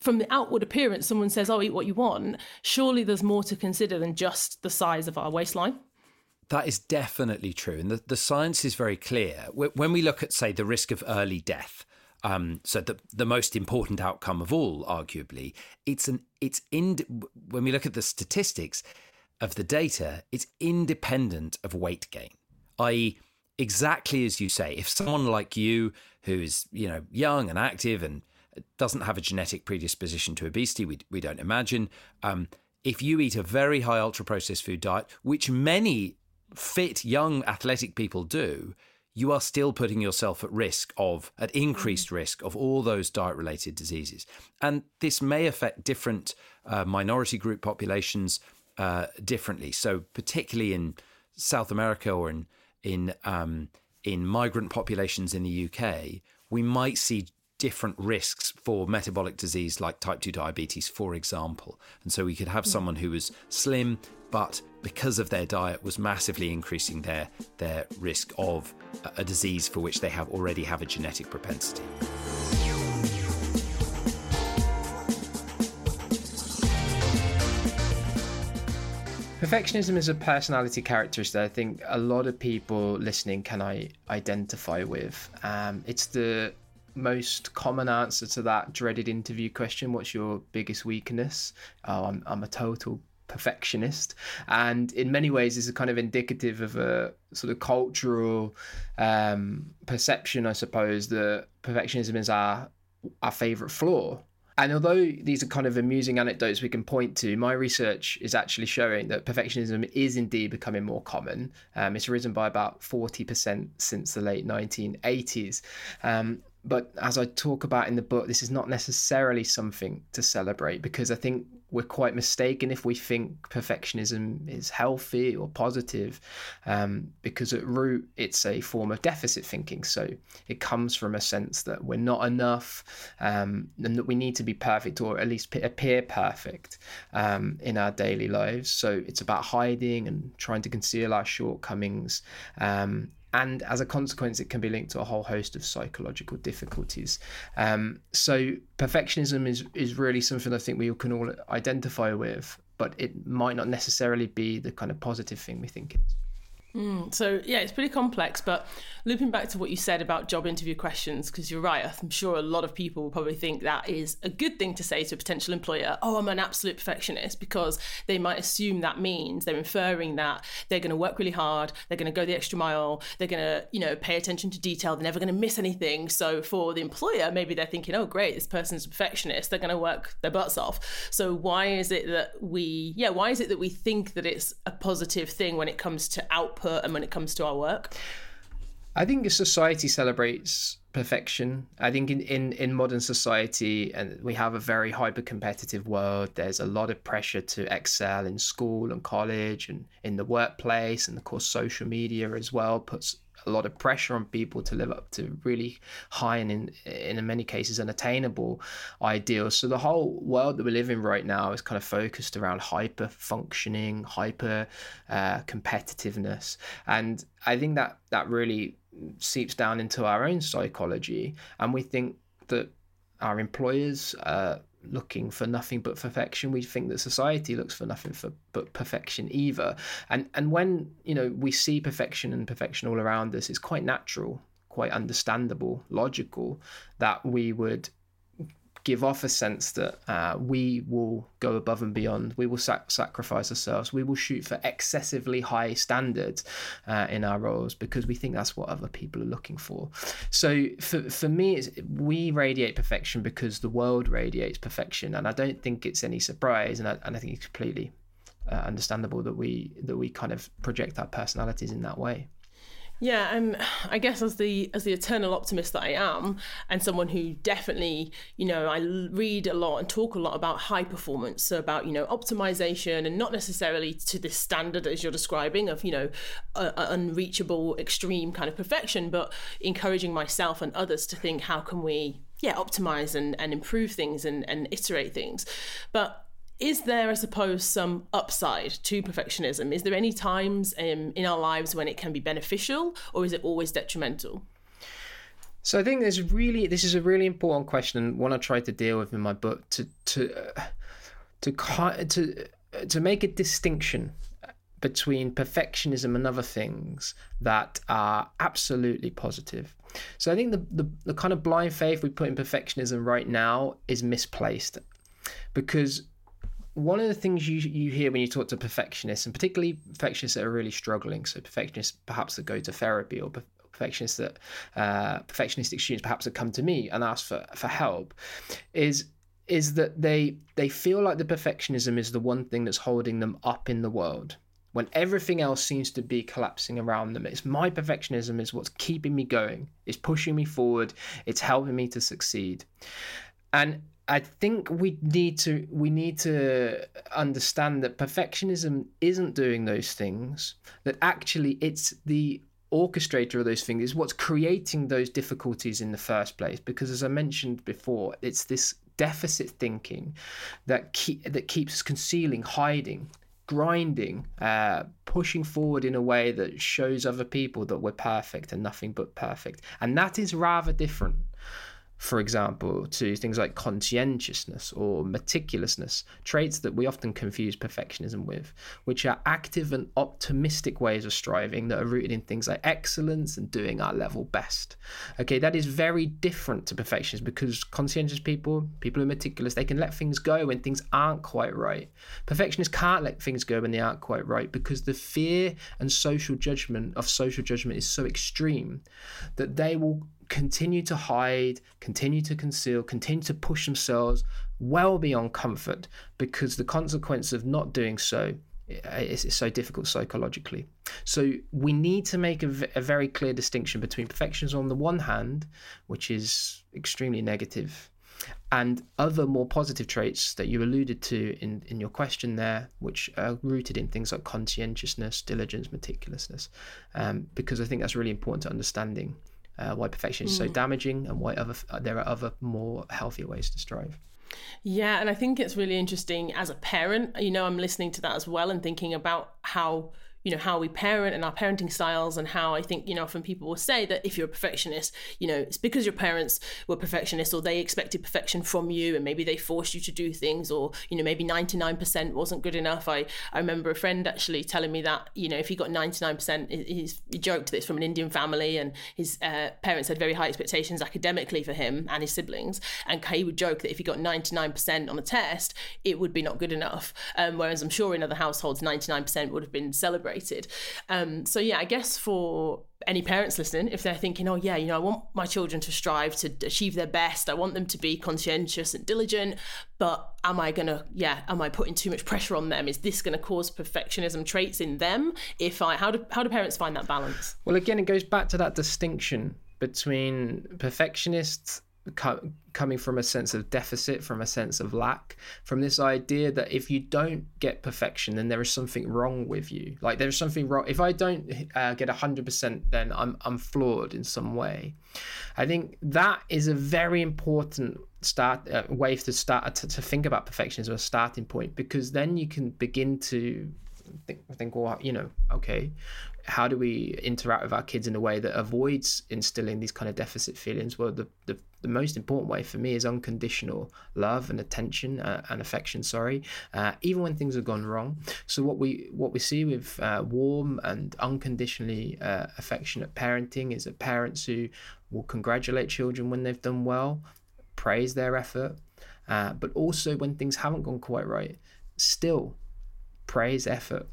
from the outward appearance, someone says, oh, eat what you want, surely there's more to consider than just the size of our waistline. That is definitely true. And the, the science is very clear. When we look at, say, the risk of early death, um, so the the most important outcome of all, arguably, it's an it's in when we look at the statistics of the data, it's independent of weight gain, i.e., exactly as you say. If someone like you, who is you know young and active and doesn't have a genetic predisposition to obesity, we we don't imagine. Um, if you eat a very high ultra processed food diet, which many fit young athletic people do, you are still putting yourself at risk of, at increased mm. risk of all those diet related diseases. And this may affect different uh, minority group populations uh, differently. So, particularly in South America or in, in, um, in migrant populations in the UK, we might see different risks for metabolic disease like type 2 diabetes, for example. And so we could have mm. someone who was slim, but because of their diet was massively increasing their, their risk of a disease for which they have already have a genetic propensity. Perfectionism is a personality characteristic I think a lot of people listening can I identify with. Um, it's the most common answer to that dreaded interview question what's your biggest weakness? Oh, I'm, I'm a total perfectionist and in many ways is a kind of indicative of a sort of cultural um, perception i suppose that perfectionism is our our favorite flaw and although these are kind of amusing anecdotes we can point to, my research is actually showing that perfectionism is indeed becoming more common. Um, it's risen by about 40% since the late 1980s. Um, but as I talk about in the book, this is not necessarily something to celebrate because I think we're quite mistaken if we think perfectionism is healthy or positive, um, because at root it's a form of deficit thinking. So it comes from a sense that we're not enough um, and that we need to be perfect or at least appear perfect um, in our daily lives. So it's about hiding and trying to conceal our shortcomings um, and as a consequence, it can be linked to a whole host of psychological difficulties. Um, so perfectionism is is really something I think we can all identify with, but it might not necessarily be the kind of positive thing we think it is. Mm, so yeah, it's pretty complex. But looping back to what you said about job interview questions, because you're right, I'm sure a lot of people will probably think that is a good thing to say to a potential employer. Oh, I'm an absolute perfectionist, because they might assume that means they're inferring that they're going to work really hard, they're going to go the extra mile, they're going to you know pay attention to detail, they're never going to miss anything. So for the employer, maybe they're thinking, oh great, this person's a perfectionist, they're going to work their butts off. So why is it that we yeah why is it that we think that it's a positive thing when it comes to output output and when it comes to our work? I think society celebrates perfection. I think in, in, in modern society, and we have a very hyper competitive world. There's a lot of pressure to excel in school and college and in the workplace, and of course, social media as well puts a lot of pressure on people to live up to really high and in in many cases unattainable ideals. So the whole world that we live in right now is kind of focused around hyper functioning, hyper uh, competitiveness, and I think that that really seeps down into our own psychology, and we think that our employers. Uh, looking for nothing but perfection. We think that society looks for nothing for but perfection either. And and when you know we see perfection and perfection all around us, it's quite natural, quite understandable, logical that we would give off a sense that uh, we will go above and beyond. We will sac- sacrifice ourselves. We will shoot for excessively high standards uh, in our roles because we think that's what other people are looking for. So for for me, we radiate perfection because the world radiates perfection, and I don't think it's any surprise, and I, and I think it's completely uh, understandable that we that we kind of project our personalities in that way. Yeah, and I guess as the as the eternal optimist that I am, and someone who definitely, you know, I read a lot and talk a lot about high performance, so about you know optimization, and not necessarily to this standard as you're describing of you know a, a unreachable extreme kind of perfection, but encouraging myself and others to think how can we yeah optimize and, and improve things and, and iterate things, but is there, I suppose, some upside to perfectionism? Is there any times um, in our lives when it can be beneficial, or is it always detrimental? So I think there's really this is a really important question, one I tried to deal with in my book to to uh, to to to make a distinction between perfectionism and other things that are absolutely positive. So I think the, the, the kind of blind faith we put in perfectionism right now is misplaced because one of the things you you hear when you talk to perfectionists, and particularly perfectionists that are really struggling, so perfectionists perhaps that go to therapy or perfectionists that uh, perfectionistic students perhaps that come to me and ask for for help, is is that they they feel like the perfectionism is the one thing that's holding them up in the world when everything else seems to be collapsing around them. It's my perfectionism is what's keeping me going. It's pushing me forward. It's helping me to succeed. And I think we need to we need to understand that perfectionism isn't doing those things. That actually it's the orchestrator of those things is what's creating those difficulties in the first place. Because as I mentioned before, it's this deficit thinking that keep, that keeps concealing, hiding, grinding, uh, pushing forward in a way that shows other people that we're perfect and nothing but perfect, and that is rather different for example, to things like conscientiousness or meticulousness, traits that we often confuse perfectionism with, which are active and optimistic ways of striving that are rooted in things like excellence and doing our level best. Okay, that is very different to perfectionism because conscientious people, people who are meticulous, they can let things go when things aren't quite right. Perfectionists can't let things go when they aren't quite right because the fear and social judgment of social judgment is so extreme that they will continue to hide, continue to conceal, continue to push themselves well beyond comfort because the consequence of not doing so is, is so difficult psychologically. So we need to make a, v- a very clear distinction between perfectionism on the one hand, which is extremely negative, and other more positive traits that you alluded to in, in your question there, which are rooted in things like conscientiousness, diligence, meticulousness, um, because I think that's really important to understanding uh, why perfection is so damaging and why other uh, there are other more healthier ways to strive. Yeah, and I think it's really interesting as a parent. You know, I'm listening to that as well and thinking about how you know how we parent and our parenting styles and how i think you know often people will say that if you're a perfectionist you know it's because your parents were perfectionists or they expected perfection from you and maybe they forced you to do things or you know maybe 99% wasn't good enough. I i remember a friend actually telling me that you know if he got 99% he's, he joked that it's from an indian family and his uh, parents had very high expectations academically for him and his siblings. And he would joke that if he got 99% on a test it would be not good enough. Um, whereas i'm sure in other households 99% would have been celebrated um, so yeah, I guess for any parents listening, if they're thinking, oh yeah, you know, I want my children to strive to achieve their best, I want them to be conscientious and diligent, but am I gonna, yeah, am I putting too much pressure on them? Is this gonna cause perfectionism traits in them? If I, how do how do parents find that balance? Well, again, it goes back to that distinction between perfectionists co- coming from a sense of deficit, from a sense of lack, from this idea that if you don't get perfection, then there is something wrong with you. Like there is something wrong. If I don't uh, get hundred percent, then I'm I'm flawed in some way. I think that is a very important start uh, way to start to, to think about perfection as a starting point because then you can begin to think, think well you know okay how do we interact with our kids in a way that avoids instilling these kind of deficit feelings? Well the, the, the most important way for me is unconditional love and attention uh, and affection sorry uh, even when things have gone wrong. So what we what we see with uh, warm and unconditionally uh, affectionate parenting is that parents who will congratulate children when they've done well praise their effort uh, but also when things haven't gone quite right, still praise effort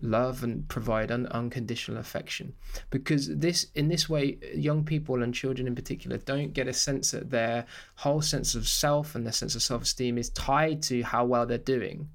love and provide un- unconditional affection. Because this in this way young people and children in particular don't get a sense that their whole sense of self and their sense of self-esteem is tied to how well they're doing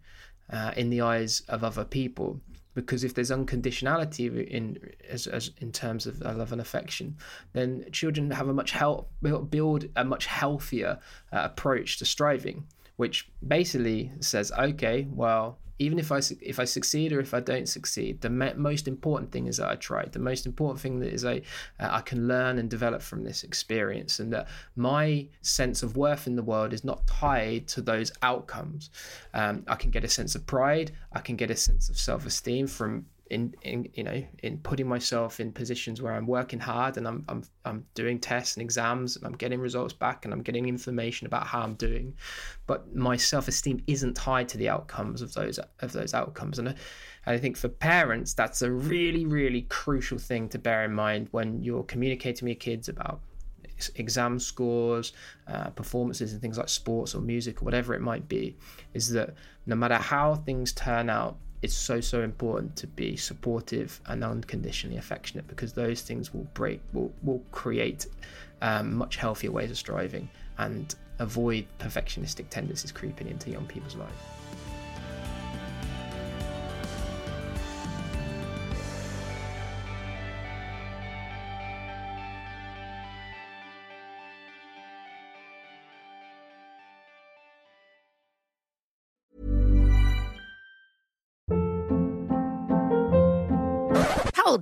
uh, in the eyes of other people. Because if there's unconditionality in as, as in terms of love and affection then children have a much help build a much healthier uh, approach to striving which basically says okay well even if I if I succeed or if I don't succeed, the most important thing is that I tried. The most important thing that is I uh, I can learn and develop from this experience, and that my sense of worth in the world is not tied to those outcomes. Um, I can get a sense of pride. I can get a sense of self esteem from in, in you know in putting myself in positions where I'm working hard and I'm I'm I'm doing tests and exams and I'm getting results back and I'm getting information about how I'm doing, but my self esteem isn't tied to the outcomes of those of those outcomes and. I think for parents, that's a really, really crucial thing to bear in mind when you're communicating with your kids about exam scores, uh, performances, and things like sports or music or whatever it might be. Is that no matter how things turn out, it's so so important to be supportive and unconditionally affectionate because those things will break will, will create um, much healthier ways of striving and avoid perfectionistic tendencies creeping into young people's lives